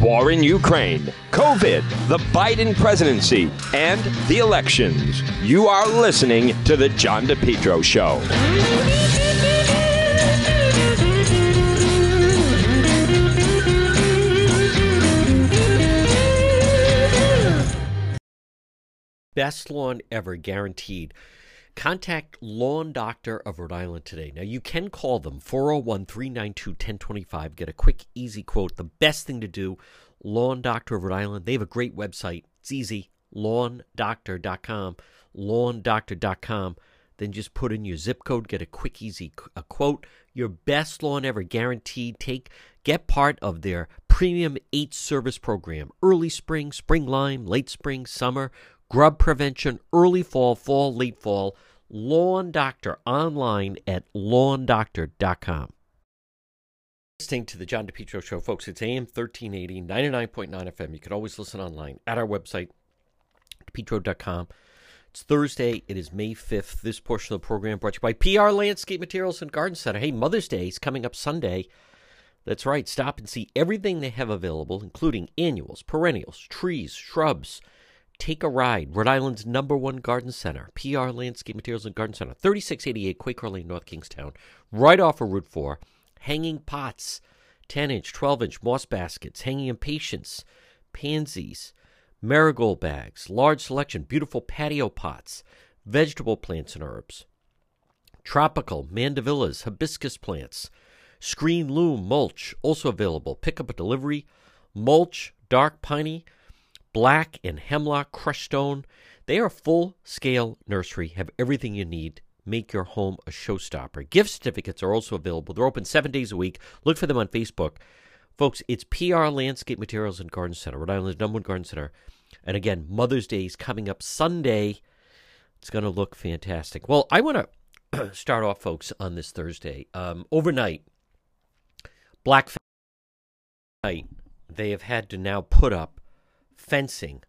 war in Ukraine, COVID, the Biden presidency, and the elections. You are listening to The John DePetro Show. Best lawn ever guaranteed. Contact Lawn Doctor of Rhode Island today. Now, you can call them 401 392 1025. Get a quick, easy quote. The best thing to do, Lawn Doctor of Rhode Island. They have a great website. It's easy lawndoctor.com. Lawndoctor.com. Then just put in your zip code, get a quick, easy a quote. Your best lawn ever guaranteed. Take get part of their premium eight service program. Early spring, spring lime, late spring, summer, grub prevention, early fall, fall, late fall Lawn Doctor online at lawndoctor.com. Listening to the John DePetro Show, folks, it's AM 1380, 99.9 FM. You can always listen online at our website, depetro.com. It's Thursday. It is May 5th. This portion of the program brought to you by PR Landscape Materials and Garden Center. Hey, Mother's Day is coming up Sunday. That's right. Stop and see everything they have available, including annuals, perennials, trees, shrubs, Take a ride. Rhode Island's number one garden center, PR Landscape Materials and Garden Center, 3688 Quaker Lane, North Kingstown, right off of Route 4. Hanging pots, 10 inch, 12 inch moss baskets, hanging impatiens, pansies, marigold bags, large selection, beautiful patio pots, vegetable plants and herbs, tropical mandevillas, hibiscus plants, screen loom mulch, also available. Pick up a delivery, mulch, dark piney black and hemlock, crushed stone. They are full scale nursery, have everything you need. Make your home a showstopper. Gift certificates are also available. They're open seven days a week. Look for them on Facebook. Folks, it's PR Landscape Materials and Garden Center, Rhode Island's number one garden center. And again, Mother's Day is coming up Sunday. It's going to look fantastic. Well, I want to start off, folks, on this Thursday. Um, overnight, Black night, they have had to now put up fencing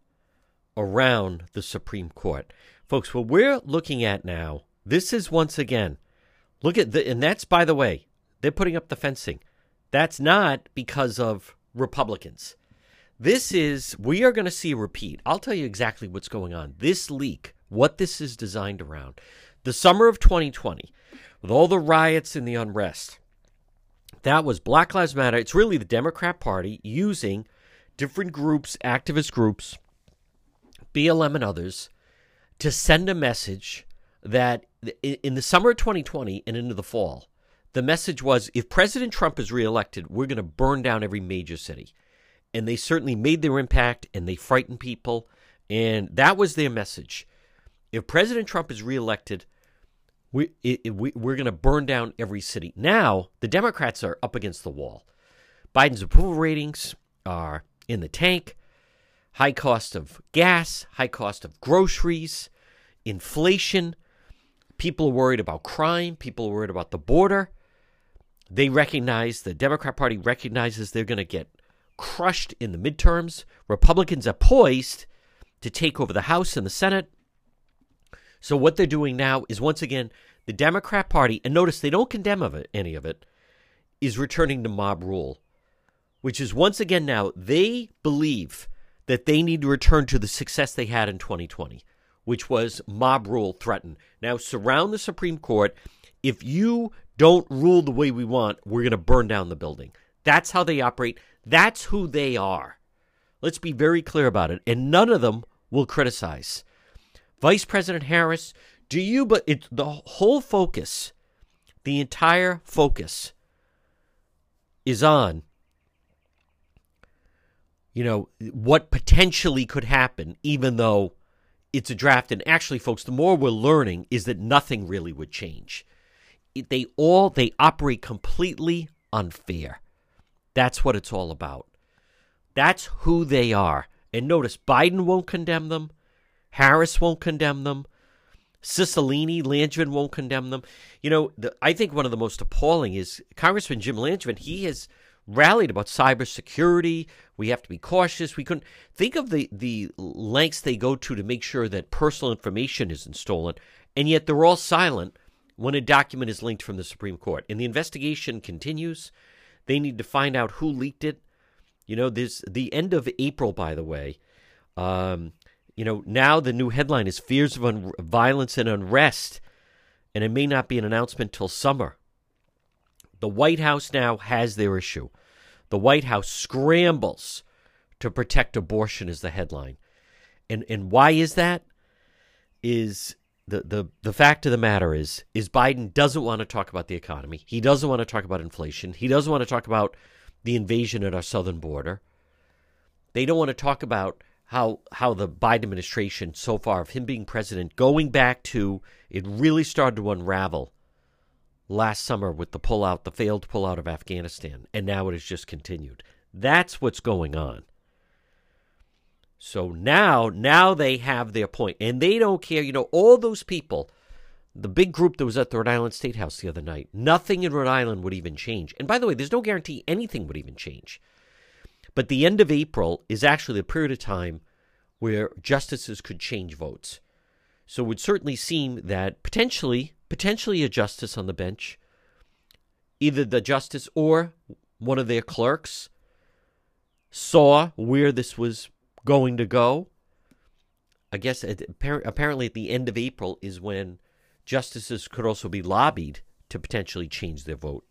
around the Supreme Court. Folks, what we're looking at now, this is once again, look at the, and that's by the way, they're putting up the fencing. That's not because of Republicans. This is, we are going to see a repeat. I'll tell you exactly what's going on. This leak, what this is designed around. The summer of 2020, with all the riots and the unrest, that was Black Lives Matter. It's really the Democrat Party using different groups, activist groups, BLM and others, to send a message that in the summer of 2020 and into the fall, the message was if President Trump is reelected, we're going to burn down every major city. And they certainly made their impact and they frightened people. And that was their message. If President Trump is reelected, we, it, we, we're going to burn down every city. Now, the Democrats are up against the wall. Biden's approval ratings are in the tank, high cost of gas, high cost of groceries, inflation. People are worried about crime. People are worried about the border. They recognize, the Democrat Party recognizes they're going to get crushed in the midterms. Republicans are poised to take over the House and the Senate. So, what they're doing now is once again, the Democrat Party, and notice they don't condemn of it, any of it, is returning to mob rule which is once again now they believe that they need to return to the success they had in 2020, which was mob rule threatened. Now surround the Supreme Court. If you don't rule the way we want, we're going to burn down the building. That's how they operate. That's who they are. Let's be very clear about it. And none of them will criticize. Vice President Harris, do you, but it's the whole focus, the entire focus is on you know, what potentially could happen, even though it's a draft. And actually, folks, the more we're learning is that nothing really would change. They all they operate completely unfair. That's what it's all about. That's who they are. And notice Biden won't condemn them. Harris won't condemn them. Cicilline, Langevin won't condemn them. You know, the, I think one of the most appalling is Congressman Jim Langevin. He has rallied about cybersecurity. We have to be cautious. We couldn't think of the the lengths they go to to make sure that personal information isn't stolen, and yet they're all silent when a document is linked from the Supreme Court. And the investigation continues. They need to find out who leaked it. You know, this the end of April, by the way. Um, you know, now the new headline is fears of un- violence and unrest, and it may not be an announcement till summer. The White House now has their issue. The White House scrambles to protect abortion, is the headline. And and why is that? Is the, the the fact of the matter is is Biden doesn't want to talk about the economy. He doesn't want to talk about inflation. He doesn't want to talk about the invasion at our southern border. They don't want to talk about how how the Biden administration so far of him being president going back to it really started to unravel last summer with the pullout, the failed pullout of Afghanistan, and now it has just continued. That's what's going on. So now, now they have their point, and they don't care. You know, all those people, the big group that was at the Rhode Island State House the other night, nothing in Rhode Island would even change. And by the way, there's no guarantee anything would even change. But the end of April is actually the period of time where justices could change votes. So it would certainly seem that potentially, potentially a justice on the bench, either the justice or one of their clerks, saw where this was going to go. I guess apparently at the end of April is when justices could also be lobbied to potentially change their vote.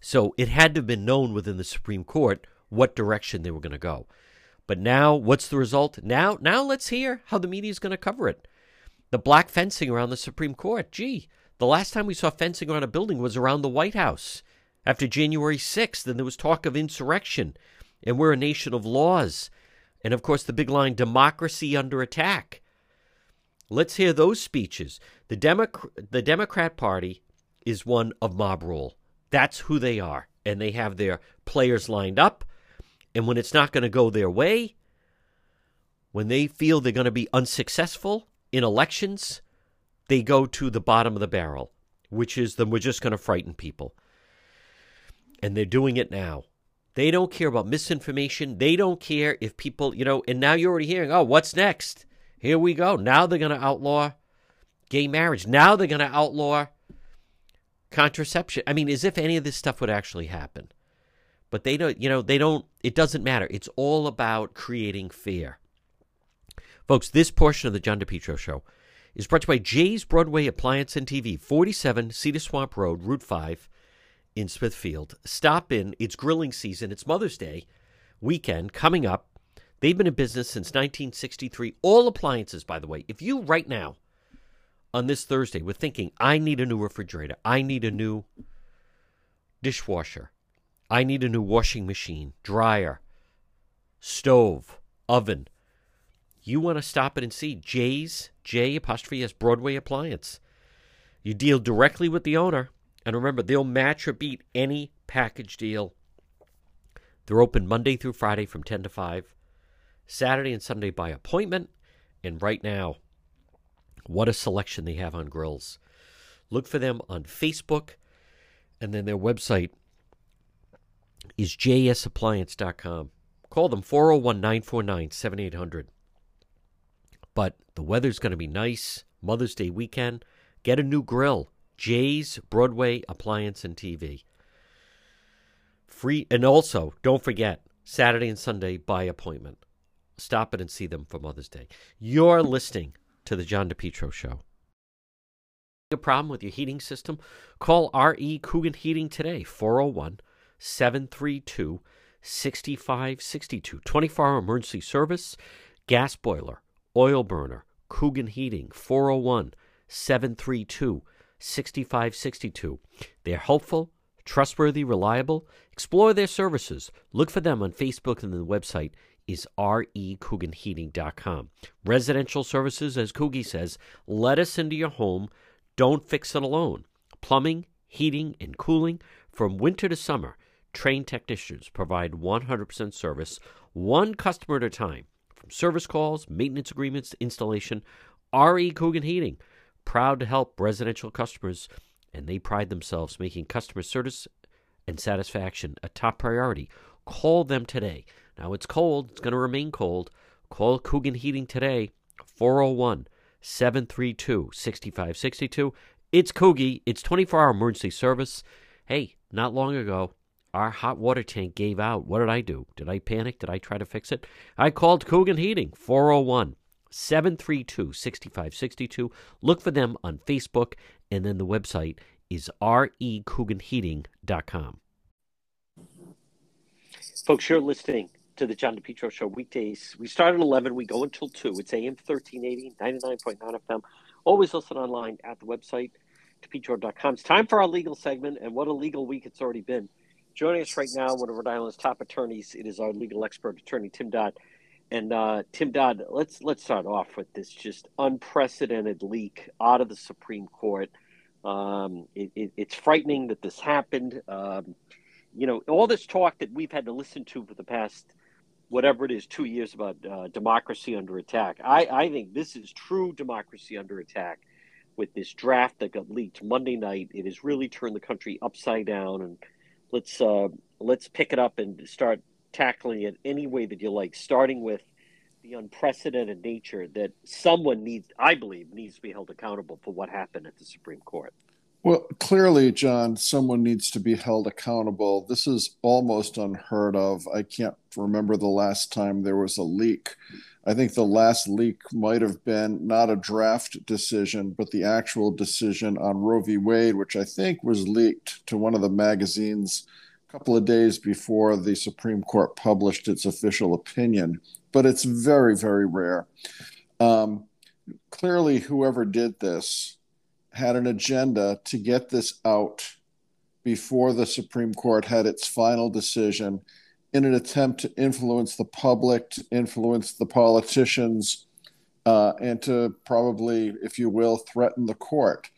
So it had to have been known within the Supreme Court what direction they were going to go. But now, what's the result? Now, now let's hear how the media is going to cover it. The black fencing around the Supreme Court. Gee, the last time we saw fencing around a building was around the White House after January 6th, and there was talk of insurrection. And we're a nation of laws. And of course, the big line democracy under attack. Let's hear those speeches. The, Democ- the Democrat Party is one of mob rule. That's who they are. And they have their players lined up. And when it's not going to go their way, when they feel they're going to be unsuccessful in elections, they go to the bottom of the barrel, which is then we're just going to frighten people. And they're doing it now. They don't care about misinformation. They don't care if people, you know, and now you're already hearing, oh, what's next? Here we go. Now they're going to outlaw gay marriage. Now they're going to outlaw contraception. I mean, as if any of this stuff would actually happen. But they don't, you know, they don't, it doesn't matter. It's all about creating fear. Folks, this portion of the John DePetro show is brought to you by Jay's Broadway Appliance and TV, 47 Cedar Swamp Road, Route 5, in Smithfield. Stop in. It's grilling season. It's Mother's Day weekend coming up. They've been in business since 1963. All appliances, by the way. If you right now on this Thursday were thinking, I need a new refrigerator, I need a new dishwasher, I need a new washing machine, dryer, stove, oven, you want to stop it and see Jay's, J apostrophe S Broadway Appliance. You deal directly with the owner. And remember, they'll match or beat any package deal. They're open Monday through Friday from 10 to 5, Saturday and Sunday by appointment. And right now, what a selection they have on grills. Look for them on Facebook, and then their website is jsappliance.com. Call them 401 949 7800. But the weather's going to be nice. Mother's Day weekend. Get a new grill. Jay's Broadway Appliance and TV. Free and also don't forget Saturday and Sunday by appointment. Stop it and see them for Mother's Day. You're listening to the John DePetro Show. A problem with your heating system? Call R.E. Coogan Heating today, 401 732 6562. 24 hour emergency service, gas boiler, oil burner, Coogan Heating, 401 732 6562. They're helpful, trustworthy, reliable. Explore their services. Look for them on Facebook and the website is recooganheating.com. Residential services, as Coogie says, let us into your home. Don't fix it alone. Plumbing, heating, and cooling from winter to summer. Trained technicians provide 100% service, one customer at a time. Service calls, maintenance agreements installation, RE Coogan Heating proud to help residential customers, and they pride themselves making customer service and satisfaction a top priority. Call them today. Now it's cold, it's going to remain cold. Call Coogan Heating today, 401 732 6562. It's Coogie, it's 24 hour emergency service. Hey, not long ago, our hot water tank gave out. What did I do? Did I panic? Did I try to fix it? I called Coogan Heating, 401 732 6562. Look for them on Facebook, and then the website is recooganheating.com. Folks, you're listening to the John DePetro Show weekdays. We start at 11, we go until 2. It's AM 1380, 99.9 FM. Always listen online at the website, depetro.com. It's time for our legal segment, and what a legal week it's already been. Joining us right now, one of Rhode Island's top attorneys, it is our legal expert attorney, Tim Dodd. And uh, Tim Dodd, let's let's start off with this just unprecedented leak out of the Supreme Court. Um, it, it, it's frightening that this happened. Um, you know, all this talk that we've had to listen to for the past whatever it is, two years about uh, democracy under attack. I, I think this is true democracy under attack with this draft that got leaked Monday night. It has really turned the country upside down, and let's uh, let's pick it up and start tackling it any way that you like, starting with the unprecedented nature that someone needs, I believe, needs to be held accountable for what happened at the Supreme Court. Well, clearly, John, someone needs to be held accountable. This is almost unheard of. I can't remember the last time there was a leak. I think the last leak might have been not a draft decision, but the actual decision on Roe v. Wade, which I think was leaked to one of the magazines a couple of days before the Supreme Court published its official opinion. But it's very, very rare. Um, clearly, whoever did this had an agenda to get this out before the Supreme Court had its final decision in an attempt to influence the public, to influence the politicians, uh, and to probably, if you will, threaten the court.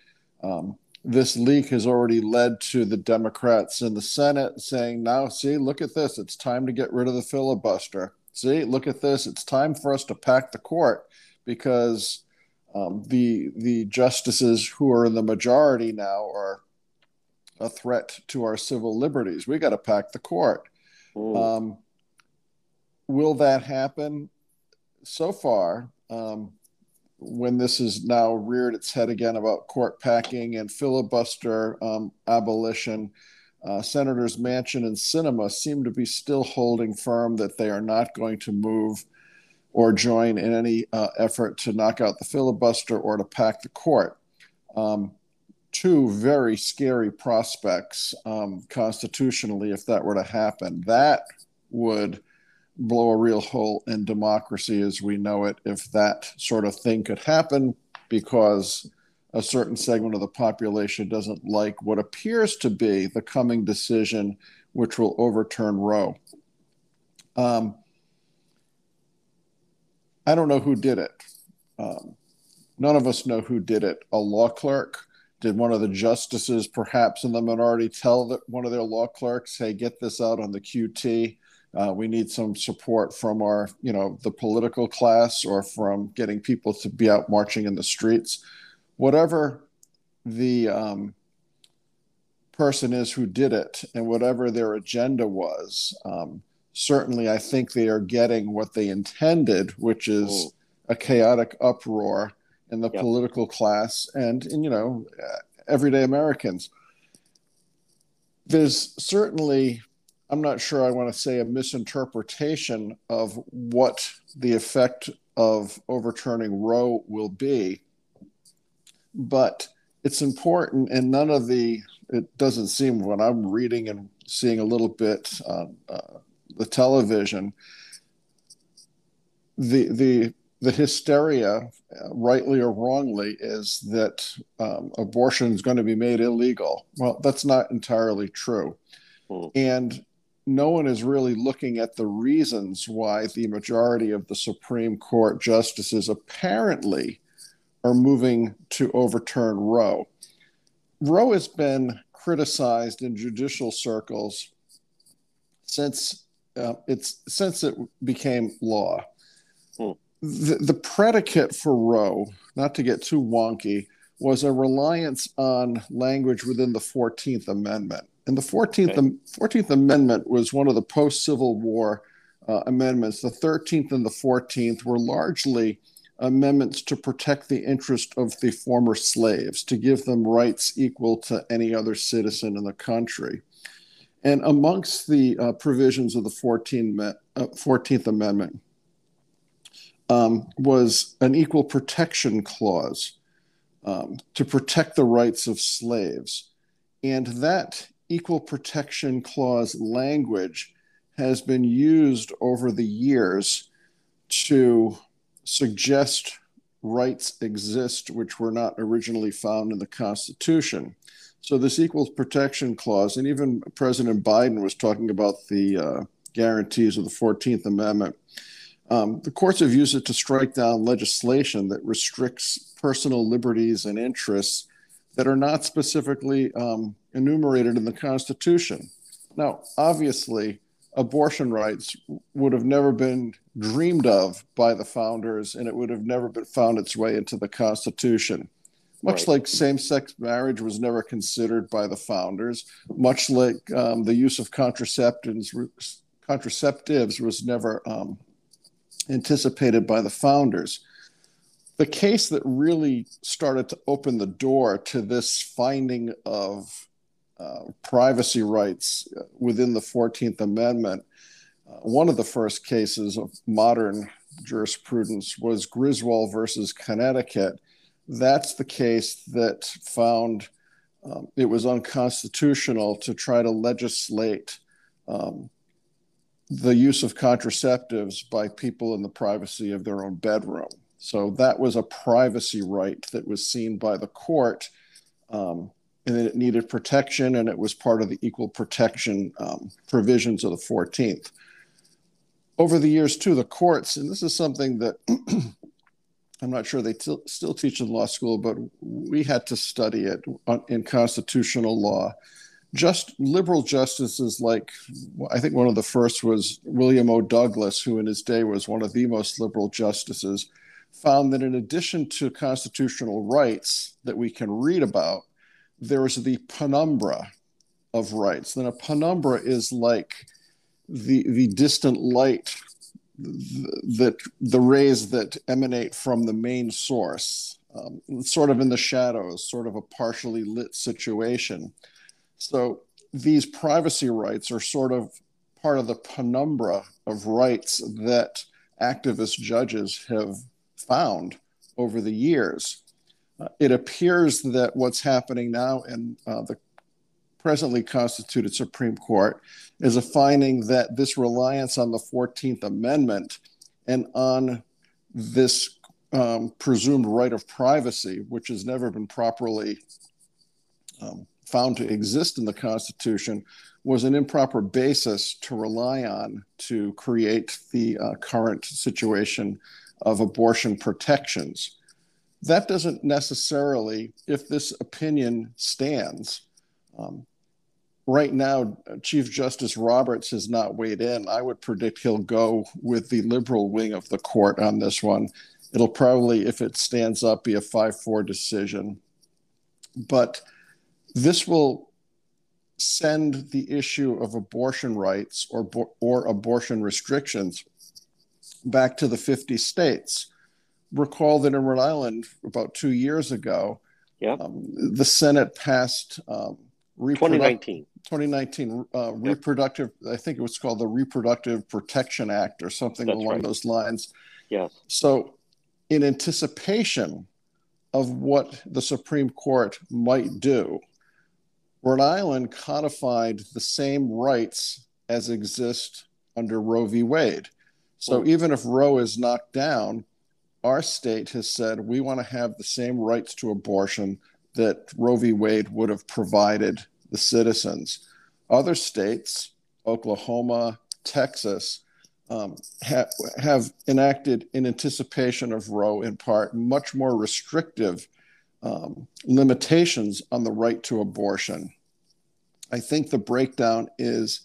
Um, this leak has already led to the Democrats in the Senate saying, now, see, look at this. It's time to get rid of the filibuster. See, look at this. It's time for us to pack the court because um, the the justices who are in the majority now are a threat to our civil liberties. We got to pack the court. Um, will that happen? So far, um, when this has now reared its head again about court packing and filibuster um, abolition, uh, Senators Manchin and Sinema seem to be still holding firm that they are not going to move or join in any uh, effort to knock out the filibuster or to pack the court. Um, two very scary prospects um, constitutionally if that were to happen. That would blow a real hole in democracy as we know it if that sort of thing could happen because a certain segment of the population doesn't like what appears to be the coming decision which will overturn Roe. Um, I don't know who did it. Um, none of us know who did it. A law clerk? Did one of the justices, perhaps in the minority, tell that one of their law clerks, "Hey, get this out on the QT. Uh, we need some support from our, you know, the political class or from getting people to be out marching in the streets." Whatever the um, person is who did it, and whatever their agenda was, um, certainly I think they are getting what they intended, which is Ooh. a chaotic uproar in the yep. political class and, and, you know, everyday Americans. There's certainly, I'm not sure I want to say a misinterpretation of what the effect of overturning Roe will be, but it's important, and none of the, it doesn't seem when I'm reading and seeing a little bit on uh, the television, the the the hysteria, rightly or wrongly, is that um, abortion is going to be made illegal. Well, that's not entirely true, mm. and no one is really looking at the reasons why the majority of the Supreme Court justices apparently are moving to overturn Roe. Roe has been criticized in judicial circles since uh, it's since it became law. The, the predicate for Roe, not to get too wonky, was a reliance on language within the 14th Amendment. And the 14th, okay. 14th Amendment was one of the post Civil War uh, amendments. The 13th and the 14th were largely amendments to protect the interest of the former slaves, to give them rights equal to any other citizen in the country. And amongst the uh, provisions of the 14th, uh, 14th Amendment um, was an equal protection clause um, to protect the rights of slaves. And that equal protection clause language has been used over the years to suggest rights exist which were not originally found in the Constitution. So, this equal protection clause, and even President Biden was talking about the uh, guarantees of the 14th Amendment. Um, the courts have used it to strike down legislation that restricts personal liberties and interests that are not specifically um, enumerated in the Constitution. Now, obviously, abortion rights would have never been dreamed of by the founders, and it would have never been found its way into the Constitution. Much right. like same sex marriage was never considered by the founders, much like um, the use of contraceptives, contraceptives was never um, anticipated by the founders. The case that really started to open the door to this finding of uh, privacy rights within the 14th Amendment, uh, one of the first cases of modern jurisprudence was Griswold versus Connecticut. That's the case that found um, it was unconstitutional to try to legislate um, the use of contraceptives by people in the privacy of their own bedroom. So that was a privacy right that was seen by the court, um, and that it needed protection, and it was part of the equal protection um, provisions of the 14th. Over the years, too, the courts, and this is something that I'm not sure they t- still teach in law school, but we had to study it in constitutional law just liberal justices like I think one of the first was William O. Douglas, who in his day was one of the most liberal justices, found that in addition to constitutional rights that we can read about, there is the penumbra of rights. Then a penumbra is like the the distant light that the rays that emanate from the main source, um, sort of in the shadows, sort of a partially lit situation. So these privacy rights are sort of part of the penumbra of rights that activist judges have found over the years. Uh, it appears that what's happening now in uh, the presently constituted Supreme Court is a finding that this reliance on the 14th Amendment and on this um, presumed right of privacy, which has never been properly um, found to exist in the Constitution was an improper basis to rely on to create the uh, current situation of abortion protections. That doesn't necessarily, if this opinion stands, um, right now, Chief Justice Roberts has not weighed in. I would predict he'll go with the liberal wing of the court on this one. It'll probably, if it stands up, be a 5 4 decision. But this will send the issue of abortion rights or, or abortion restrictions back to the 50 states. Recall that in Rhode Island, about two years ago, yeah. Um, the Senate passed um, 2019. 2019 uh, reproductive, I think it was called the Reproductive Protection Act or something That's along right. those lines. Yes. So, in anticipation of what the Supreme Court might do, Rhode Island codified the same rights as exist under Roe v. Wade. So even if Roe is knocked down, our state has said we want to have the same rights to abortion that Roe v. Wade would have provided the citizens. Other states, Oklahoma, Texas, um, ha- have enacted in anticipation of Roe, in part, much more restrictive um, limitations on the right to abortion. I think the breakdown is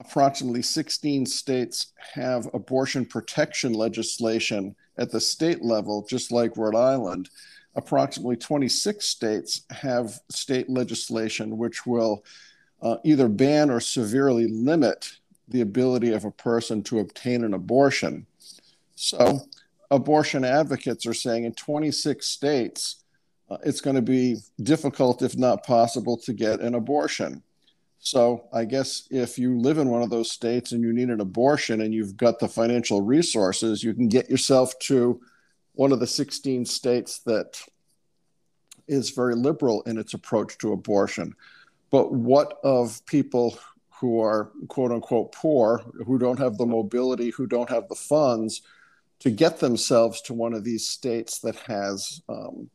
approximately 16 states have abortion protection legislation at the state level, just like Rhode Island. Approximately 26 states have state legislation which will uh, either ban or severely limit the ability of a person to obtain an abortion. So, abortion advocates are saying in 26 states, uh, it's going to be difficult, if not possible, to get an abortion. So I guess if you live in one of those states and you need an abortion and you've got the financial resources, you can get yourself to one of the 16 states that is very liberal in its approach to abortion. But what of people who are quote unquote poor, who don't have the mobility, who don't have the funds to get themselves to one of these states that has um,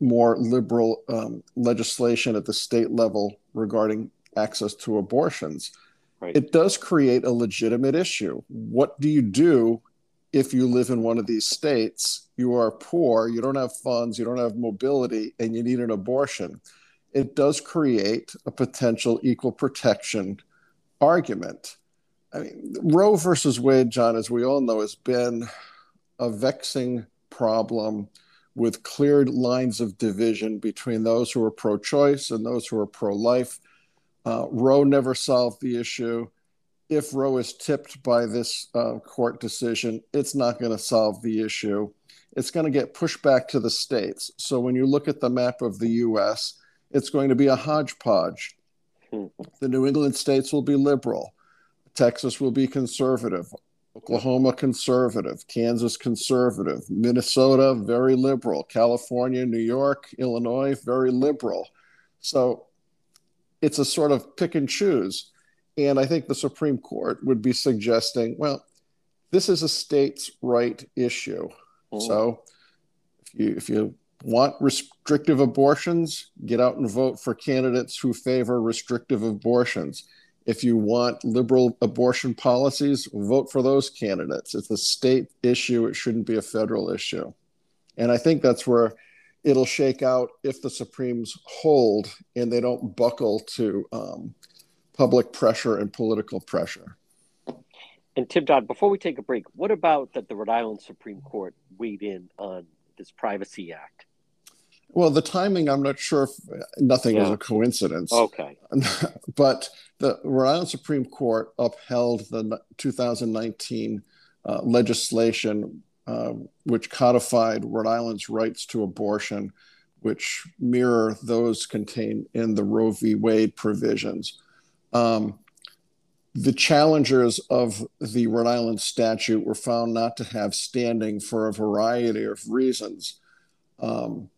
more liberal um, legislation at the state level regarding access to abortions? Right. It does create a legitimate issue. What do you do if you live in one of these states? You are poor, you don't have funds, you don't have mobility, and you need an abortion it does create a potential equal protection argument. I mean, Roe versus Wade, John, as we all know, has been a vexing problem with clear lines of division between those who are pro choice and those who are pro life. Uh, Roe never solved the issue. If Roe is tipped by this uh, court decision, it's not going to solve the issue. It's going to get pushed back to the states. So when you look at the map of the US, it's going to be a hodgepodge. Hmm. The New England states will be liberal. Texas will be conservative. Oklahoma conservative, Kansas conservative, Minnesota very liberal, California, New York, Illinois very liberal. So it's a sort of pick and choose. And I think the Supreme Court would be suggesting, well, this is a states' right issue. Mm. So if you if you want restrictive abortions, get out and vote for candidates who favor restrictive abortions. If you want liberal abortion policies, vote for those candidates. It's a state issue, it shouldn't be a federal issue. And I think that's where it'll shake out if the Supremes hold and they don't buckle to um, public pressure and political pressure. And Tim Dodd, before we take a break, what about that the Rhode Island Supreme Court weighed in on this Privacy Act? Well, the timing, I'm not sure if nothing yeah. is a coincidence. Okay. but the Rhode Island Supreme Court upheld the 2019 uh, legislation uh, which codified Rhode Island's rights to abortion, which mirror those contained in the Roe v. Wade provisions. Um, the challengers of the Rhode Island statute were found not to have standing for a variety of reasons. Um,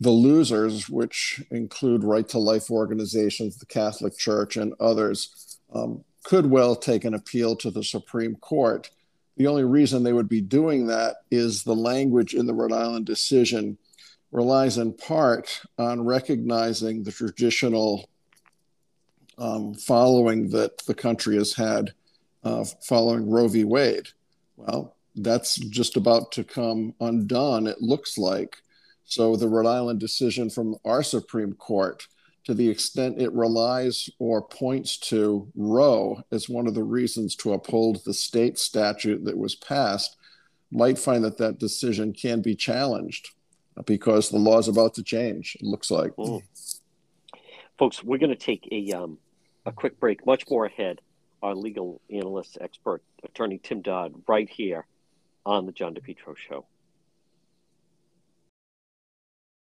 the losers, which include right to life organizations, the Catholic Church, and others, um, could well take an appeal to the Supreme Court. The only reason they would be doing that is the language in the Rhode Island decision relies in part on recognizing the traditional um, following that the country has had uh, following Roe v. Wade. Well, that's just about to come undone, it looks like. So the Rhode Island decision from our Supreme Court, to the extent it relies or points to Roe as one of the reasons to uphold the state statute that was passed, might find that that decision can be challenged because the law is about to change. It looks like. Mm. Folks, we're going to take a um, a quick break. Much more ahead. Our legal analyst, expert, attorney Tim Dodd, right here on the John DePetro Show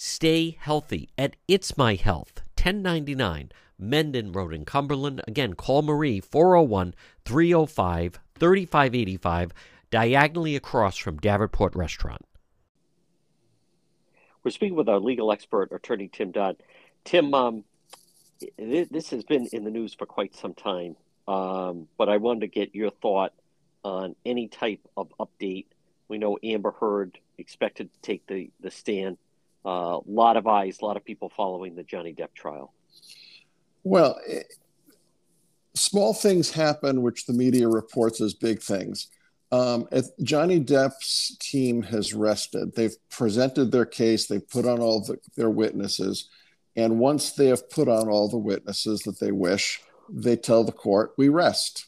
Stay healthy at It's My Health, 1099 Mendon Road in Cumberland. Again, call Marie 401 305 3585, diagonally across from Davenport Restaurant. We're speaking with our legal expert, attorney Tim Dodd. Tim, um, this has been in the news for quite some time, um, but I wanted to get your thought on any type of update. We know Amber Heard expected to take the, the stand a uh, lot of eyes, a lot of people following the Johnny Depp trial. Well, it, small things happen, which the media reports as big things. Um, Johnny Depp's team has rested. They've presented their case. They've put on all the, their witnesses. And once they have put on all the witnesses that they wish, they tell the court, we rest.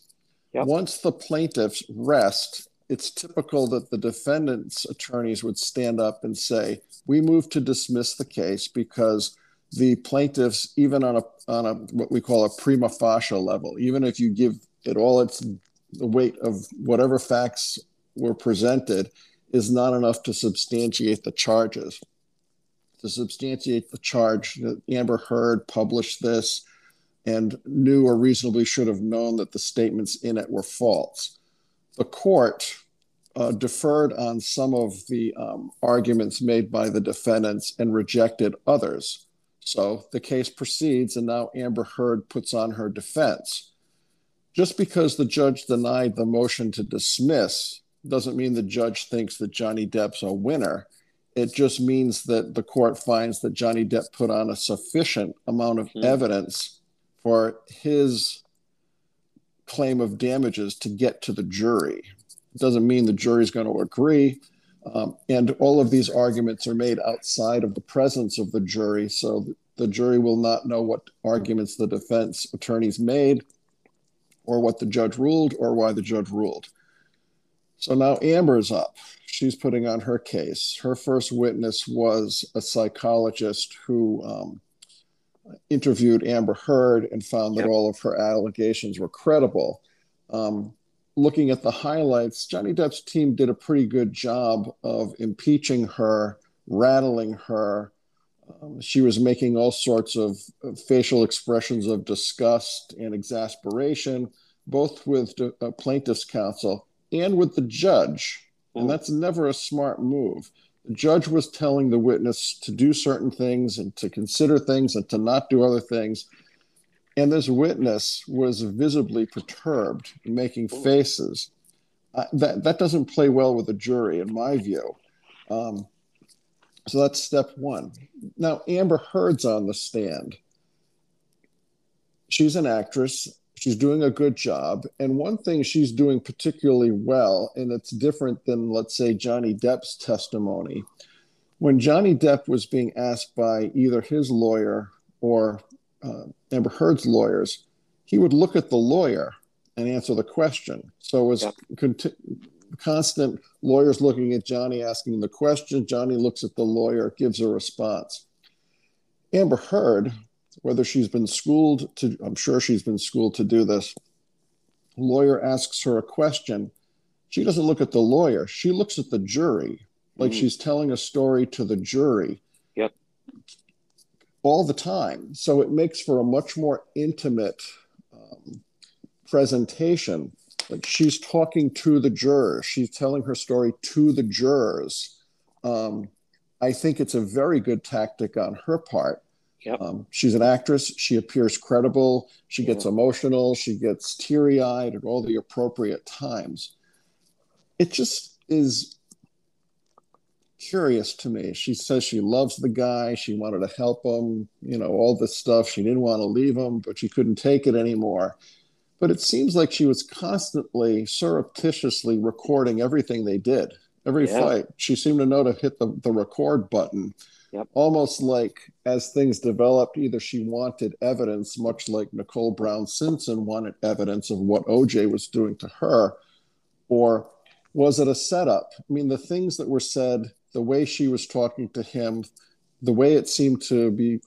Yep. Once the plaintiffs rest, it's typical that the defendant's attorneys would stand up and say, we move to dismiss the case because the plaintiffs, even on a on a what we call a prima facie level, even if you give it all its the weight of whatever facts were presented, is not enough to substantiate the charges. To substantiate the charge that Amber Heard published this and knew or reasonably should have known that the statements in it were false. The court uh, deferred on some of the um, arguments made by the defendants and rejected others. So the case proceeds, and now Amber Heard puts on her defense. Just because the judge denied the motion to dismiss doesn't mean the judge thinks that Johnny Depp's a winner. It just means that the court finds that Johnny Depp put on a sufficient amount of mm-hmm. evidence for his claim of damages to get to the jury. It doesn't mean the jury is going to agree. Um, and all of these arguments are made outside of the presence of the jury. So the jury will not know what arguments the defense attorneys made or what the judge ruled or why the judge ruled. So now Amber's up. She's putting on her case. Her first witness was a psychologist who um, interviewed Amber Heard and found that yep. all of her allegations were credible. Um, looking at the highlights, Johnny Depp's team did a pretty good job of impeaching her, rattling her. Um, she was making all sorts of, facial expressions of disgust and exasperation, both with the uh, plaintiff's counsel and with the judge. And that's never a smart move. The judge was telling the witness to do certain things and to consider things and to not do other things. And this witness was visibly perturbed, making faces. Uh, that, that doesn't play well with a jury, in my view. Um, so that's step one. Now, Amber Heard's on the stand. She's an actress. She's doing a good job. And one thing she's doing particularly well, and it's different than, let's say, Johnny Depp's testimony. When Johnny Depp was being asked by either his lawyer or uh, Amber Heard's lawyers, he would look at the lawyer and answer the question. So it was yep. conti- constant lawyers looking at Johnny, asking the question. Johnny looks at the lawyer, gives a response. Amber Heard, whether she's been schooled to, I'm sure she's been schooled to do this. Lawyer asks her a question. She doesn't look at the lawyer. She looks at the jury, like mm. she's telling a story to the jury Yep. all the time. So it makes for a much more intimate um, presentation. Like she's talking to the jurors, she's telling her story to the jurors. Um, I think it's a very good tactic on her part. Yep. Um, she's an actress. She appears credible. She gets yeah. emotional. She gets teary eyed at all the appropriate times. It just is curious to me. She says she loves the guy. She wanted to help him, you know, all this stuff. She didn't want to leave him, but she couldn't take it anymore. But it seems like she was constantly, surreptitiously recording everything they did, every yeah. fight. She seemed to know to hit the, the record button. Yep. Almost like as things developed, either she wanted evidence, much like Nicole Brown Simpson wanted evidence of what OJ was doing to her, or was it a setup? I mean, the things that were said the way she was talking to him, the way it seemed to be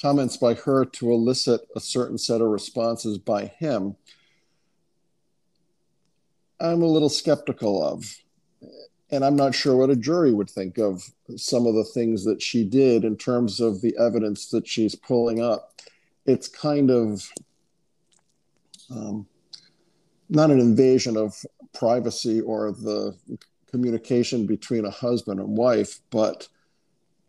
comments by her to elicit a certain set of responses by him, I'm a little skeptical of. And I'm not sure what a jury would think of some of the things that she did in terms of the evidence that she's pulling up. It's kind of um, not an invasion of privacy or the communication between a husband and wife, but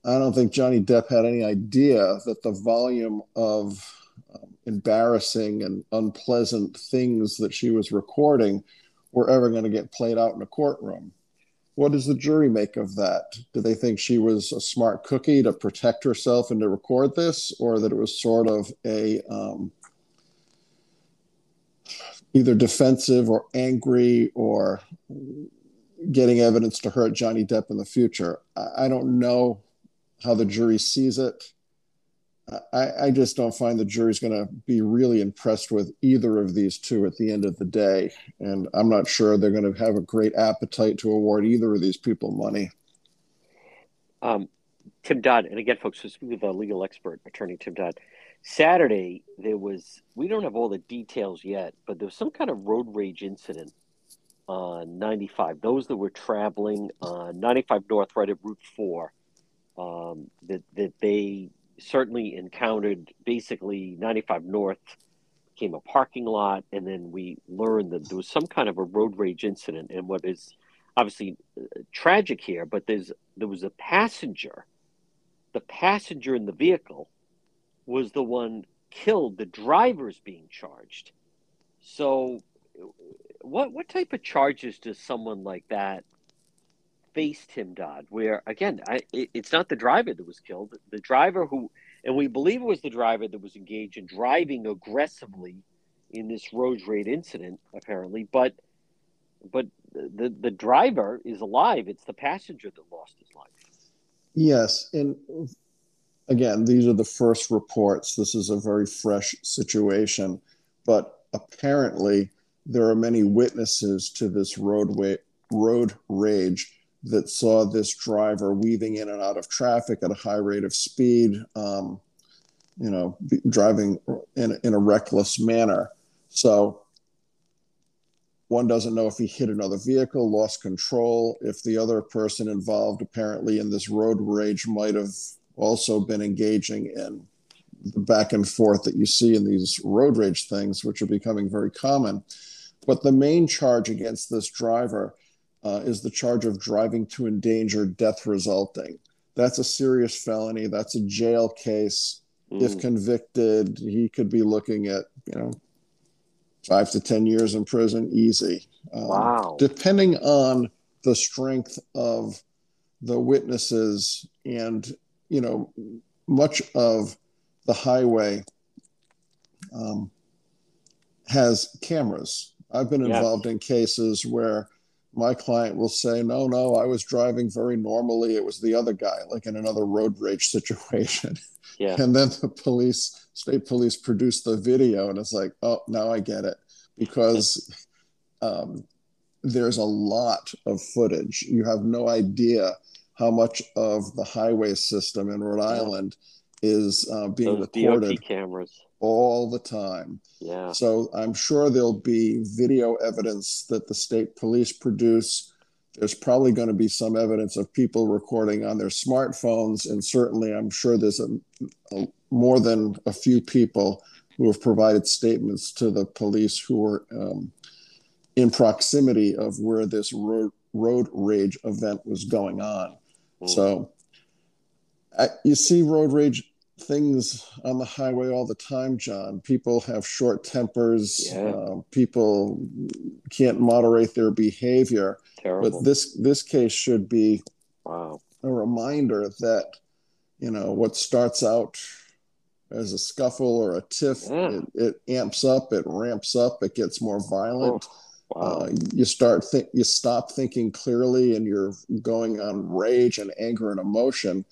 I don't think Johnny Depp had any idea that the volume of um, embarrassing and unpleasant things that she was recording were ever going to get played out in a courtroom. What does the jury make of that? Do they think she was a smart cookie to protect herself and to record this, or that it was sort of a um, either defensive or angry or getting evidence to hurt Johnny Depp in the future? I, I don't know how the jury sees it. I, I just don't find the jury's going to be really impressed with either of these two at the end of the day. And I'm not sure they're going to have a great appetite to award either of these people money. Um, Tim Dodd, and again, folks, this is a legal expert, attorney Tim Dodd. Saturday, there was, we don't have all the details yet, but there was some kind of road rage incident on 95. Those that were traveling on 95 North, right at Route 4, um, that, that they certainly encountered basically 95 North came a parking lot, and then we learned that there was some kind of a road rage incident. And what is obviously uh, tragic here, but there's there was a passenger. The passenger in the vehicle was the one killed. The driver's being charged. So, what what type of charges does someone like that face Tim Dodd, where again, I, it, it's not the driver that was killed. The driver who, and we believe it was the driver that was engaged in driving aggressively in this road rage incident, apparently. But, but the the driver is alive. It's the passenger that lost his life. Yes, and again, these are the first reports. This is a very fresh situation, but apparently there are many witnesses to this roadway road rage that saw this driver weaving in and out of traffic at a high rate of speed, um, you know, driving in, in a reckless manner. So one doesn't know if he hit another vehicle, lost control, if the other person involved apparently in this road rage might have also been engaging in the back and forth that you see in these road rage things, which are becoming very common. But the main charge against this driver uh, is the charge of driving to endanger death resulting. That's a serious felony. That's a jail case. Mm. If convicted, he could be looking at, you know, five to 10 years in prison, easy. Um, wow. Depending on the strength of the witnesses and, you know, much of the highway um, has cameras. I've been involved yes. in cases where my client will say, no, no, I was driving very normally. It was the other guy, like in another road rage situation. Yeah. And then the police, state police produce the video and it's like, oh, now I get it. Because um, there's a lot of footage. You have no idea how much of the highway system in Rhode Island is uh, being Those recorded. DOT cameras all the time. Yeah. So I'm sure there'll be video evidence that the state police produce. There's probably going to be some evidence of people recording on their smartphones, and certainly I'm sure there's a, a, more than a few people who have provided statements to the police who were um, in proximity of where this road, road rage event was going on. Mm. So I, you see road rage things on the highway all the time, John. People have short tempers. Yeah. Uh, people can't moderate their behavior. Terrible. But this this case should be wow. a reminder that you know what starts out as a scuffle or a tiff, yeah. it, it, amps up, it ramps up, it gets more violent. Oh. Wow. Uh, you start think you stop thinking clearly and you're going on rage and anger and emotion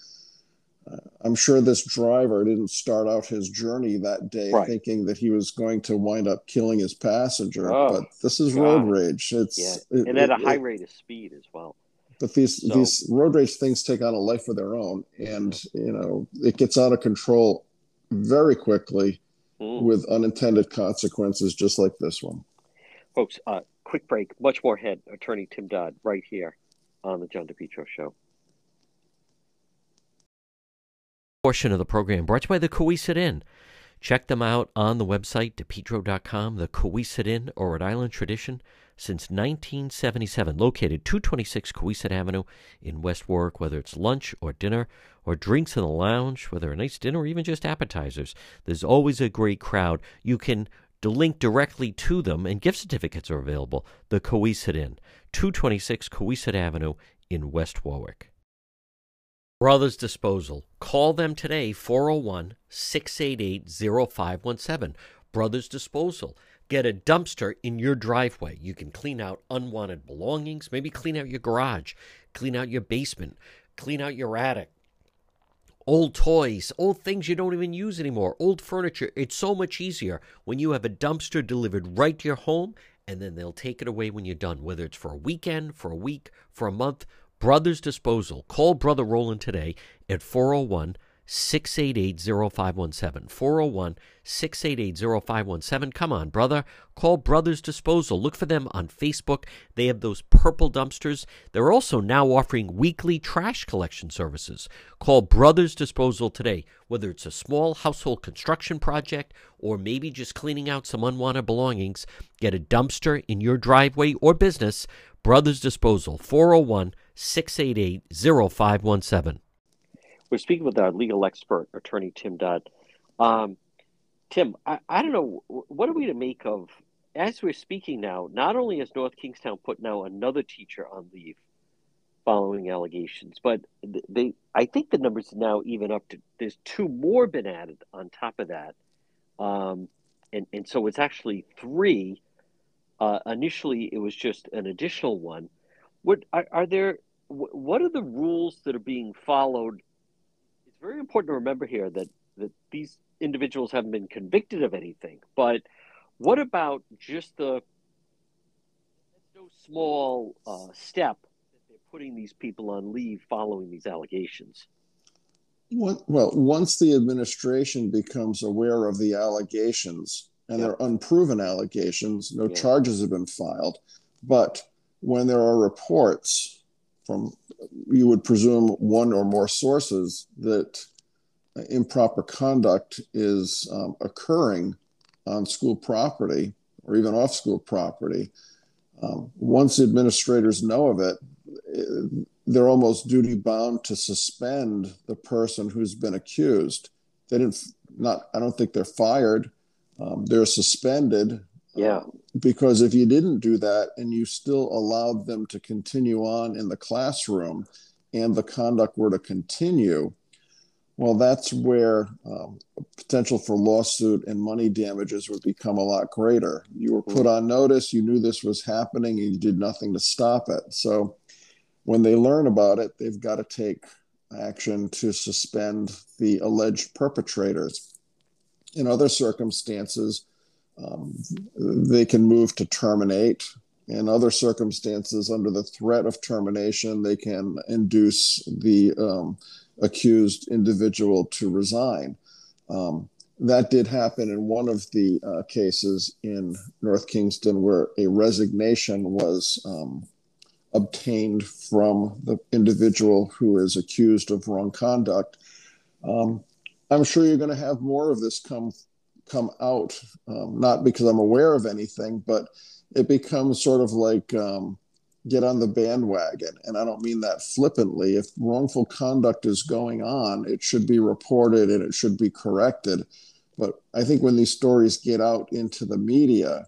I'm sure this driver didn't start out his journey that day right. thinking that he was going to wind up killing his passenger. Oh, but this is God. road rage. It's yeah. and it, at a high it, rate of speed as well. But these so, these road rage things take on a life of their own, and you know it gets out of control very quickly mm. with unintended consequences, just like this one. Folks, uh, quick break. Much more head. Attorney Tim Dodd right here on the John DePetro Show. Portion of the program brought to you by the Cowesett Inn. Check them out on the website, depetro.com, the Cowesett Inn or Rhode Island tradition since 1977, located 226 Cowesett Avenue in West Warwick, whether it's lunch or dinner or drinks in the lounge, whether a nice dinner or even just appetizers. There's always a great crowd. You can link directly to them, and gift certificates are available. The Cowesett Inn, 226 Cowesett Avenue in West Warwick. Brothers Disposal. Call them today, 401 688 0517. Brothers Disposal. Get a dumpster in your driveway. You can clean out unwanted belongings, maybe clean out your garage, clean out your basement, clean out your attic. Old toys, old things you don't even use anymore, old furniture. It's so much easier when you have a dumpster delivered right to your home and then they'll take it away when you're done, whether it's for a weekend, for a week, for a month. Brothers Disposal. Call Brother Roland today at 401 688 0517. 401 688 0517. Come on, brother. Call Brothers Disposal. Look for them on Facebook. They have those purple dumpsters. They're also now offering weekly trash collection services. Call Brothers Disposal today, whether it's a small household construction project or maybe just cleaning out some unwanted belongings. Get a dumpster in your driveway or business. Brothers Disposal, 401 688 0517. We're speaking with our legal expert, attorney Tim Dodd. Um, Tim, I, I don't know, what are we to make of, as we're speaking now, not only has North Kingstown put now another teacher on leave following allegations, but they, I think the numbers now even up to, there's two more been added on top of that. Um, and, and so it's actually three. Uh, initially, it was just an additional one. What are, are there? What are the rules that are being followed It's very important to remember here that that these individuals haven't been convicted of anything. But what about just the no small uh, step that they're putting these people on leave following these allegations? Well, once the administration becomes aware of the allegations, and they're unproven allegations, no charges have been filed, but when there are reports from you would presume one or more sources that improper conduct is um, occurring on school property or even off school property. Um, once administrators know of it, they're almost duty bound to suspend the person who's been accused. They didn't not. I don't think they're fired. Um, they're suspended yeah. because if you didn't do that and you still allowed them to continue on in the classroom and the conduct were to continue, well, that's where um, potential for lawsuit and money damages would become a lot greater. You were put on notice, you knew this was happening, and you did nothing to stop it. So when they learn about it, they've got to take action to suspend the alleged perpetrators. In other circumstances, um, they can move to terminate. In other circumstances, under the threat of termination, they can induce the um, accused individual to resign. Um, that did happen in one of the uh, cases in North Kingstown where a resignation was um, obtained from the individual who is accused of wrong conduct. Um, I'm sure you're going to have more of this come come out, um, not because I'm aware of anything, but it becomes sort of like um, get on the bandwagon. And I don't mean that flippantly. If wrongful conduct is going on, it should be reported and it should be corrected. But I think when these stories get out into the media,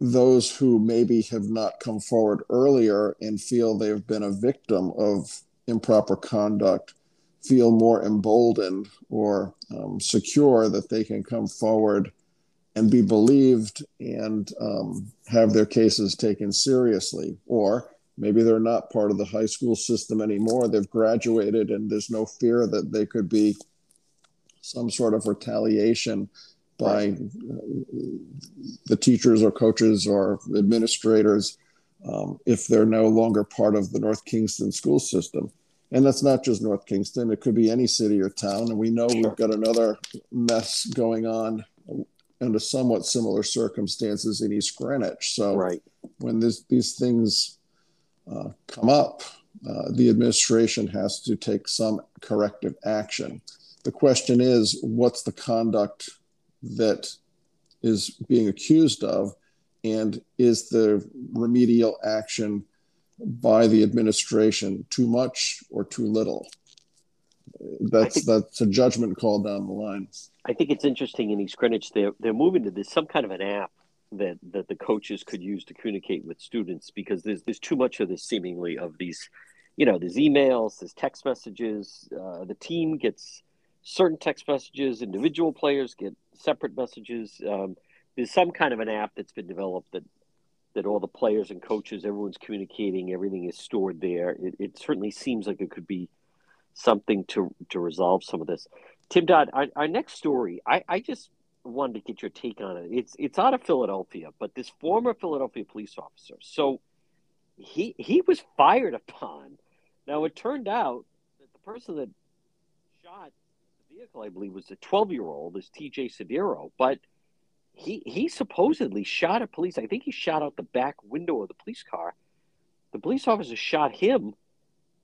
those who maybe have not come forward earlier and feel they've been a victim of improper conduct feel more emboldened or um, secure that they can come forward and be believed and um, have their cases taken seriously. Or maybe they're not part of the high school system anymore. They've graduated and there's no fear that they could be some sort of retaliation by the teachers or coaches or administrators um, if they're no longer part of the North Kingstown school system. And that's not just North Kingstown, it could be any city or town. And we know we've got another mess going on under somewhat similar circumstances in East Greenwich. So right. when this, these things uh, come up, uh, the administration has to take some corrective action. The question is, what's the conduct that is being accused of, and is the remedial action by the administration too much or too little? That's think, that's a judgment call down the line. I think it's interesting in East Greenwich they're they're moving to this some kind of an app that that the coaches could use to communicate with students because there's there's too much of this seemingly of these you know, there's emails, there's text messages. Uh, the team gets certain text messages. Individual players get separate messages. Um, there's some kind of an app that's been developed that that all the players and coaches, everyone's communicating, everything is stored there. It, it certainly seems like it could be something to to resolve some of this. Tim Dodd, our, our next story, I, I just wanted to get your take on it. It's it's out of Philadelphia, but this former Philadelphia police officer. So he he was fired upon. Now it turned out that the person that shot the vehicle, I believe, was a 12 year old, is T.J. Siderio, but he he supposedly shot at police. I think he shot out the back window of the police car. The police officer shot him,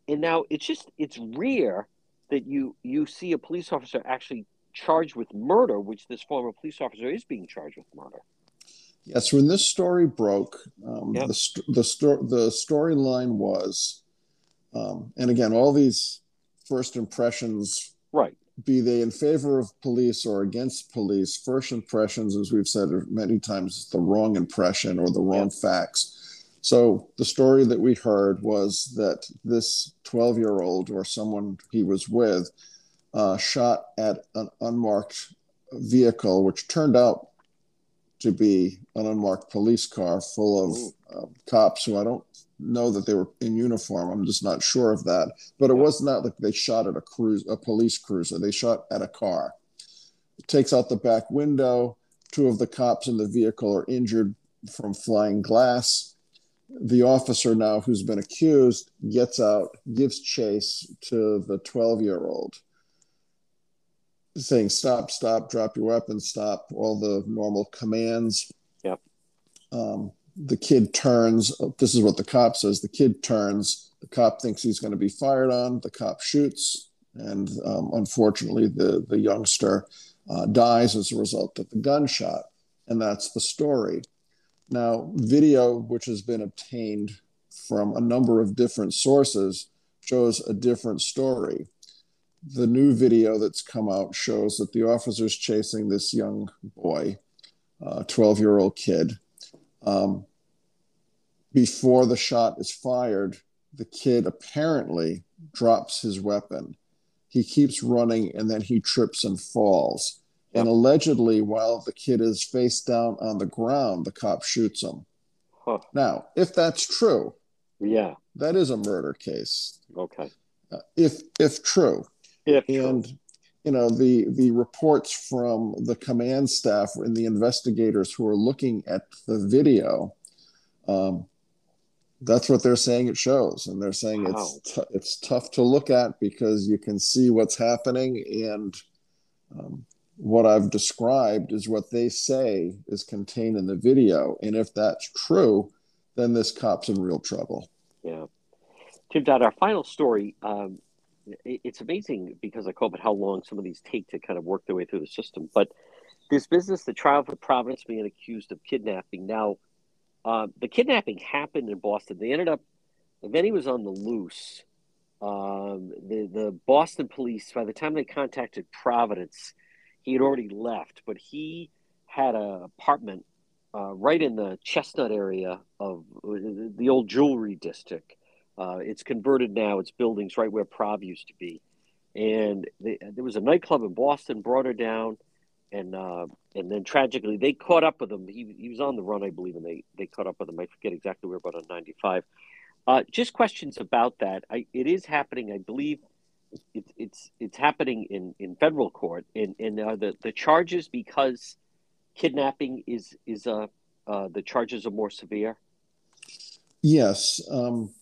and now it's just it's rare that you you see a police officer actually charged with murder, which this former police officer is being charged with murder. Yes, when this story broke, um, yep. the the, sto- the storyline was, um, and again, all these first impressions, right? Be they in favor of police or against police, first impressions, as we've said many times, is the wrong impression or the wrong yep. facts. So the story that we heard was that this 12 year old or someone he was with uh, shot at an unmarked vehicle, which turned out to be an unmarked police car full of uh, cops who I don't know that they were in uniform. I'm just not sure of that. But it was not like they shot at a cruise, a police cruiser. They shot at a car. It takes out the back window. Two of the cops in the vehicle are injured from flying glass the officer now who's been accused gets out, gives chase to the 12 year old, saying, Stop, stop, drop your weapon, stop, all the normal commands. Yep. Um, the kid turns. This is what the cop says. The kid turns. The cop thinks he's going to be fired on. The cop shoots. And um, unfortunately, the, the youngster uh, dies as a result of the gunshot. And that's the story. Now, video, which has been obtained from a number of different sources, shows a different story. The new video that's come out shows that the officer's chasing this young boy, 12 uh, year old kid. Um, before the shot is fired, the kid apparently drops his weapon. He keeps running and then he trips and falls. And allegedly, while the kid is face down on the ground, the cop shoots him. Huh. Now, if that's true, yeah, that is a murder case. Okay. Uh, if if true, if and true. You know the the reports from the command staff and the investigators who are looking at the video, um, that's what they're saying it shows, and they're saying wow. it's t- it's tough to look at because you can see what's happening and. Um, what I've described is what they say is contained in the video. And if that's true, then this cop's in real trouble. Yeah. Tim Dodd, our final story. Um, it's amazing because of COVID how long some of these take to kind of work their way through the system. But this business, the trial for Providence being accused of kidnapping. Now, uh, the kidnapping happened in Boston. They ended up, then he was on the loose. Um, the the Boston police, by the time they contacted Providence, he had already left, but he had an apartment uh, right in the Chestnut area of the old jewelry district. Uh, it's converted now. It's buildings right where Prov used to be, and they, there was a nightclub in Boston. Brought her down, and uh, and then tragically they caught up with him. He, he was on the run, I believe, and they they caught up with him. I forget exactly where, but on ninety five. Uh, just questions about that. I, it is happening, I believe, it's it's it's happening in in federal court and and the the charges because kidnapping is is uh, uh the charges are more severe yes um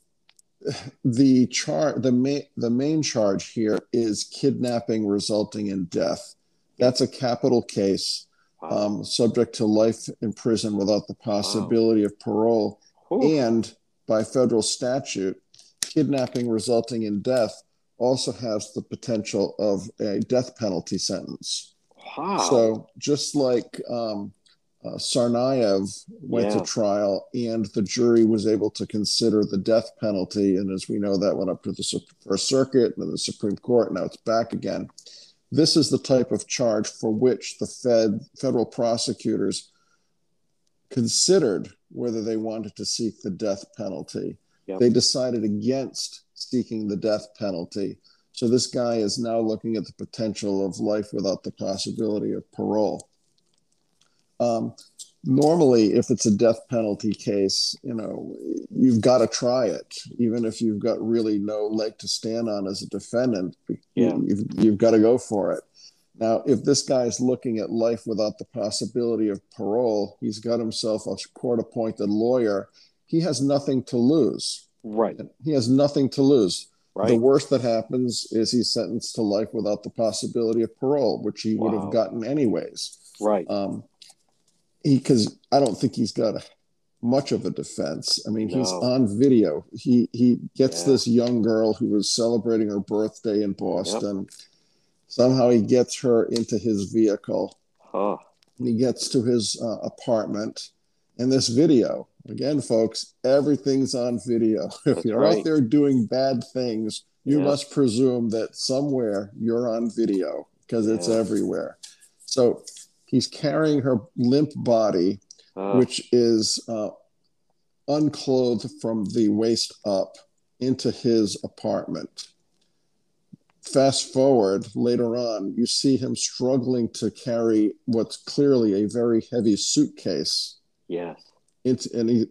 the char the main the main charge here is kidnapping resulting in death that's a capital case wow. um, subject to life in prison without the possibility wow. of parole Ooh. and by federal statute kidnapping resulting in death also has the potential of a death penalty sentence. Wow. So just like um, uh, went yeah. to trial and the jury was able to consider the death penalty, and as we know, that went up to the First Circuit and the Supreme Court. Now it's back again. This is the type of charge for which the Fed federal prosecutors considered whether they wanted to seek the death penalty. Yep. They decided against seeking the death penalty. So this guy is now looking at the potential of life without the possibility of parole. Um, normally, if it's a death penalty case, you know, you've got to try it, even if you've got really no leg to stand on as a defendant. Yeah. You've, you've got to go for it. Now, if this guy's looking at life without the possibility of parole, he's got himself a court appointed lawyer. He has nothing to lose. Right. He has nothing to lose. Right. The worst that happens is he's sentenced to life without the possibility of parole, which he wow. would have gotten anyways. Right. Um, because I don't think he's got a, much of a defense. I mean, no. he's on video. He he gets yeah. this young girl who was celebrating her birthday in Boston. Yep. Somehow he gets her into his vehicle. Huh. And he gets to his uh, apartment. And this video, again, folks, everything's on video. if That's you're right. out there doing bad things, you yeah. must presume that somewhere you're on video because it's everywhere. So he's carrying her limp body, uh. which is uh, unclothed from the waist up, into his apartment fast forward later on, you see him struggling to carry what's clearly a very heavy suitcase. Yes. Into, and he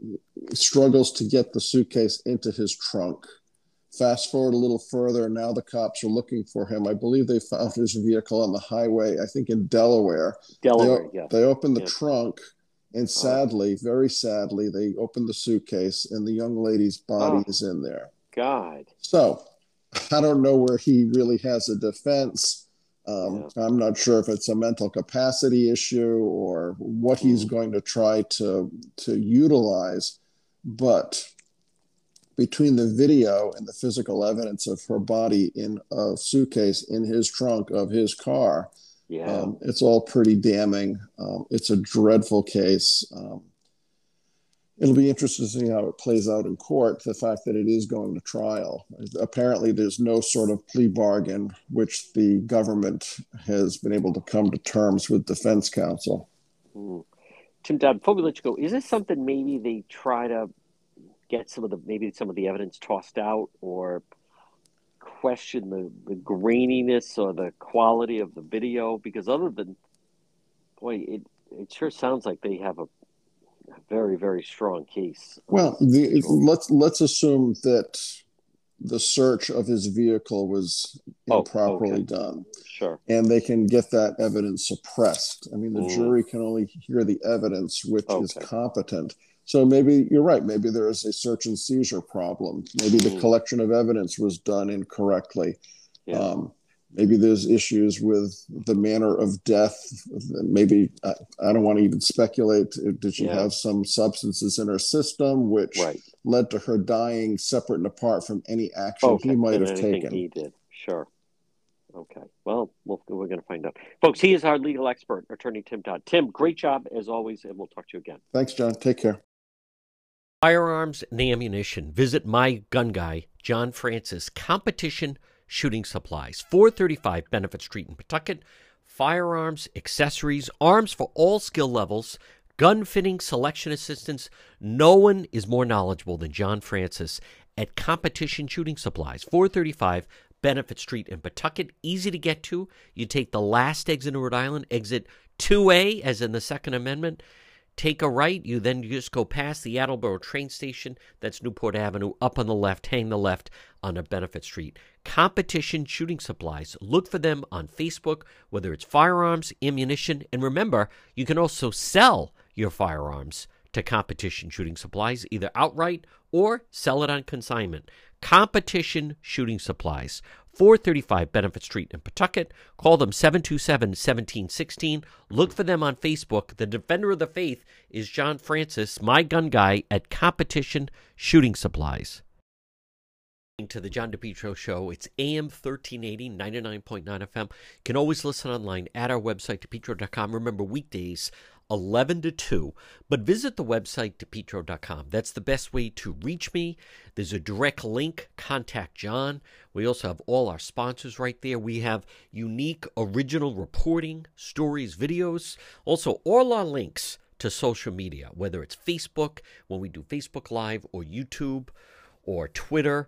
struggles to get the suitcase into his trunk. Fast forward a little further, now the cops are looking for him. I believe they found his vehicle on the highway, I think in Delaware. Delaware, they, yeah. They opened the yeah. trunk, and sadly, oh. very sadly, they opened the suitcase, and the young lady's body oh. is in there. God. So I don't know where he really has a defense. Um, yeah. I'm not sure if it's a mental capacity issue or what mm. he's going to try to to utilize, but between the video and the physical evidence of her body in a suitcase in his trunk of his car, yeah. Um, it's all pretty damning. Um, it's a dreadful case. Um, it'll be interesting to see how it plays out in court. The fact that it is going to trial. Apparently, there's no sort of plea bargain, which the government has been able to come to terms with defense counsel. Mm. Tim Dodd, before we let you go, is this something maybe they try to get some of the maybe some of the evidence tossed out or question the, the graininess or the quality of the video? Because other than boy, it it sure sounds like they have a very very strong case. Well, the, let's let's assume that the search of his vehicle was oh, improperly okay. done. Sure. And they can get that evidence suppressed. I mean, the mm. jury can only hear the evidence which okay. is competent. So maybe you're right. Maybe there is a search and seizure problem. Maybe the mm. collection of evidence was done incorrectly. Yeah. Um, maybe there's issues with the manner of death maybe i, I don't want to even speculate did she yeah. have some substances in her system which right. led to her dying separate and apart from any action okay. he might have taken he did sure okay well, well we're going to find out folks he is our legal expert attorney tim dodd tim great job as always and we'll talk to you again thanks john take care firearms and ammunition visit my gun guy john francis competition shooting supplies. 435 Benefit Street in Pawtucket. Firearms, accessories, arms for all skill levels, gun fitting, selection assistance. No one is more knowledgeable than John Francis at Competition Shooting Supplies. 435 Benefit Street in Pawtucket. Easy to get to. You take the last exit in Rhode Island, exit 2A, as in the Second Amendment. Take a right, you then just go past the Attleboro train station. That's Newport Avenue. Up on the left, hang the left on a Benefit Street. Competition Shooting Supplies. Look for them on Facebook, whether it's firearms, ammunition, and remember, you can also sell your firearms to Competition Shooting Supplies, either outright or sell it on consignment. Competition Shooting Supplies, 435 Benefit Street in Pawtucket. Call them 727 1716. Look for them on Facebook. The Defender of the Faith is John Francis, my gun guy at Competition Shooting Supplies to the John DePetro Show. It's AM 1380, 99.9 FM. You can always listen online at our website, depetro.com. Remember, weekdays, 11 to 2. But visit the website, depetro.com. That's the best way to reach me. There's a direct link, contact John. We also have all our sponsors right there. We have unique original reporting, stories, videos. Also, all our links to social media, whether it's Facebook, when we do Facebook Live, or YouTube, or Twitter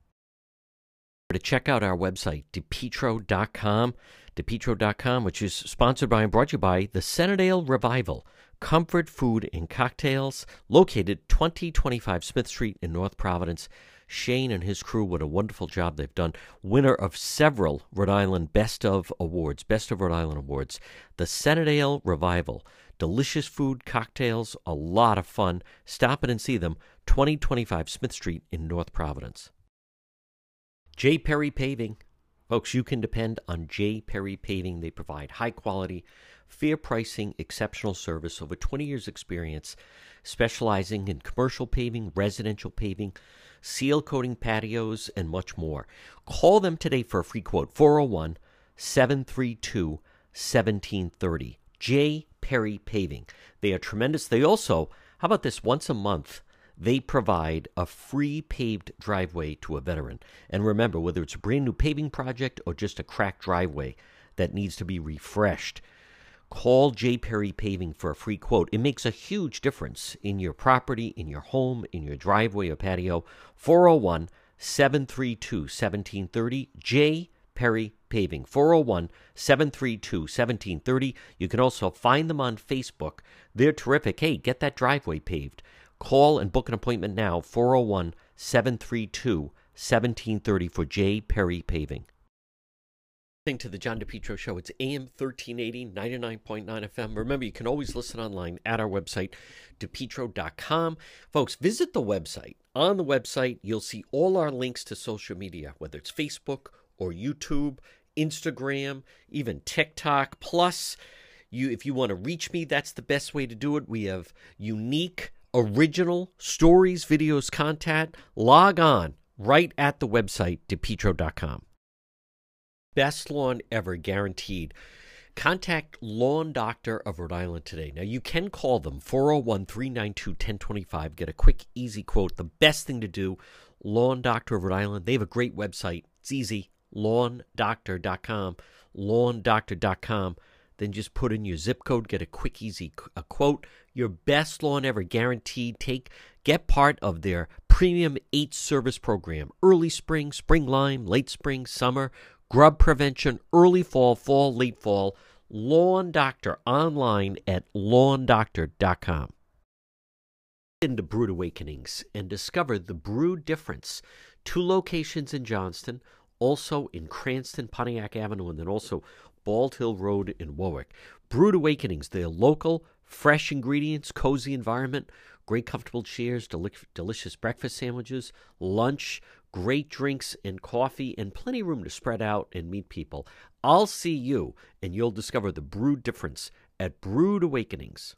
To check out our website, depetro.com, depetro.com, which is sponsored by and brought to you by the Centredale Revival. Comfort food and cocktails located 2025 Smith Street in North Providence. Shane and his crew, what a wonderful job they've done. Winner of several Rhode Island Best of Awards, Best of Rhode Island Awards. The Centredale Revival. Delicious food, cocktails, a lot of fun. Stop in and see them, 2025 Smith Street in North Providence. J. Perry Paving. Folks, you can depend on J. Perry Paving. They provide high quality, fair pricing, exceptional service, over 20 years' experience, specializing in commercial paving, residential paving, seal coating patios, and much more. Call them today for a free quote 401 732 1730. J. Perry Paving. They are tremendous. They also, how about this, once a month, they provide a free paved driveway to a veteran. And remember, whether it's a brand new paving project or just a cracked driveway that needs to be refreshed, Call J. Perry Paving for a free quote. It makes a huge difference in your property, in your home, in your driveway or patio. 401 732 1730. J. Perry Paving. 401 732 1730. You can also find them on Facebook. They're terrific. Hey, get that driveway paved. Call and book an appointment now. 401 732 1730 for J. Perry Paving to the John DePetro Show. It's AM 1380, 99.9 FM. Remember, you can always listen online at our website, depetro.com. Folks, visit the website. On the website, you'll see all our links to social media, whether it's Facebook or YouTube, Instagram, even TikTok. Plus, you if you want to reach me, that's the best way to do it. We have unique, original stories, videos, content. Log on right at the website, depetro.com. Best lawn ever, guaranteed. Contact Lawn Doctor of Rhode Island today. Now, you can call them 401 392 1025. Get a quick, easy quote. The best thing to do, Lawn Doctor of Rhode Island. They have a great website. It's easy lawndoctor.com. Lawndoctor.com. Then just put in your zip code, get a quick, easy a quote. Your best lawn ever, guaranteed. Take Get part of their premium eight service program early spring, spring lime, late spring, summer, grub prevention, early fall, fall, late fall. Lawn Doctor online at lawndoctor.com. Into Brewed Awakenings and discover the Brewed difference. Two locations in Johnston, also in Cranston, Pontiac Avenue, and then also Bald Hill Road in Warwick. Brewed Awakenings, their local, fresh ingredients, cozy environment, great comfortable chairs, deli- delicious breakfast sandwiches, lunch, great drinks and coffee, and plenty of room to spread out and meet people. I'll see you, and you'll discover the brewed difference at Brewed Awakenings.